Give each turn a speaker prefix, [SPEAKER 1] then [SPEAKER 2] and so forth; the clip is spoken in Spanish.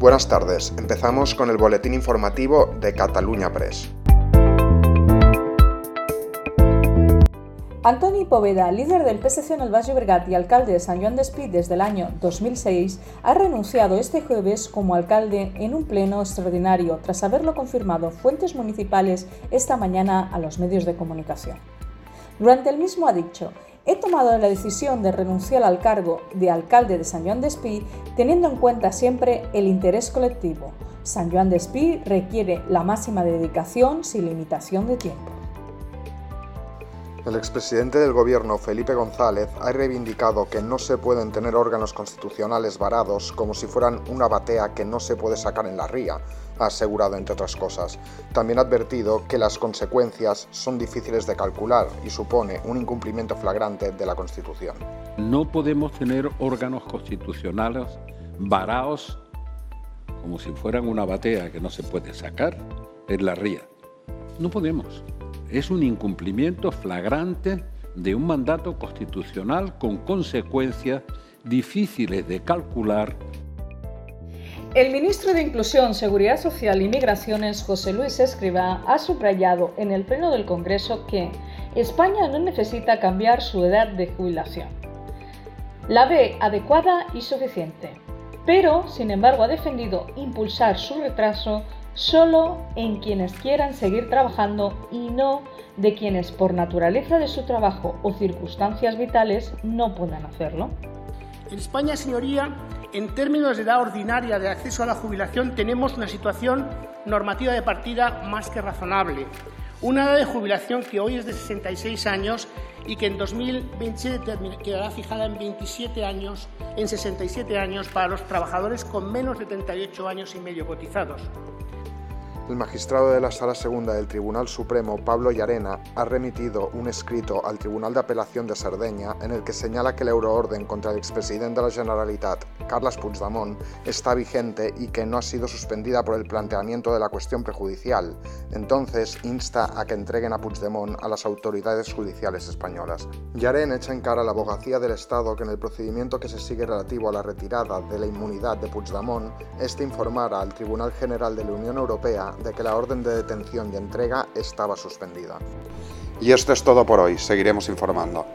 [SPEAKER 1] Buenas tardes, empezamos con el boletín informativo de Cataluña Press.
[SPEAKER 2] Antoni Poveda, líder del PSC en el Valle Bergat y alcalde de San Juan de Espí desde el año 2006, ha renunciado este jueves como alcalde en un pleno extraordinario tras haberlo confirmado fuentes municipales esta mañana a los medios de comunicación. Durante el mismo ha dicho, he tomado la decisión de renunciar al cargo de alcalde de San Juan de Espí teniendo en cuenta siempre el interés colectivo. San Juan de Espí requiere la máxima dedicación sin limitación de tiempo.
[SPEAKER 1] El expresidente del gobierno, Felipe González, ha reivindicado que no se pueden tener órganos constitucionales varados como si fueran una batea que no se puede sacar en la ría, ha asegurado entre otras cosas. También ha advertido que las consecuencias son difíciles de calcular y supone un incumplimiento flagrante de la Constitución.
[SPEAKER 3] No podemos tener órganos constitucionales varados como si fueran una batea que no se puede sacar en la ría. No podemos es un incumplimiento flagrante de un mandato constitucional con consecuencias difíciles de calcular.
[SPEAKER 2] El ministro de Inclusión, Seguridad Social y Migraciones, José Luis Escriba, ha subrayado en el Pleno del Congreso que España no necesita cambiar su edad de jubilación. La ve adecuada y suficiente, pero, sin embargo, ha defendido impulsar su retraso solo en quienes quieran seguir trabajando y no de quienes por naturaleza de su trabajo o circunstancias vitales no puedan hacerlo.
[SPEAKER 4] En España, señoría, en términos de edad ordinaria de acceso a la jubilación tenemos una situación normativa de partida más que razonable. Una edad de jubilación que hoy es de 66 años y que en 2027 quedará fijada en 27 años, en 67 años para los trabajadores con menos de 38 años y medio cotizados.
[SPEAKER 1] El magistrado de la Sala Segunda del Tribunal Supremo, Pablo Llarena, ha remitido un escrito al Tribunal de Apelación de Cerdeña en el que señala que la euroorden contra el expresidente de la Generalitat, Carles Puigdemont, está vigente y que no ha sido suspendida por el planteamiento de la cuestión prejudicial. Entonces, insta a que entreguen a Puigdemont a las autoridades judiciales españolas. Llarena echa en cara a la abogacía del Estado que en el procedimiento que se sigue relativo a la retirada de la inmunidad de Puigdemont, este informara al Tribunal General de la Unión Europea de que la orden de detención y entrega estaba suspendida. Y esto es todo por hoy, seguiremos informando.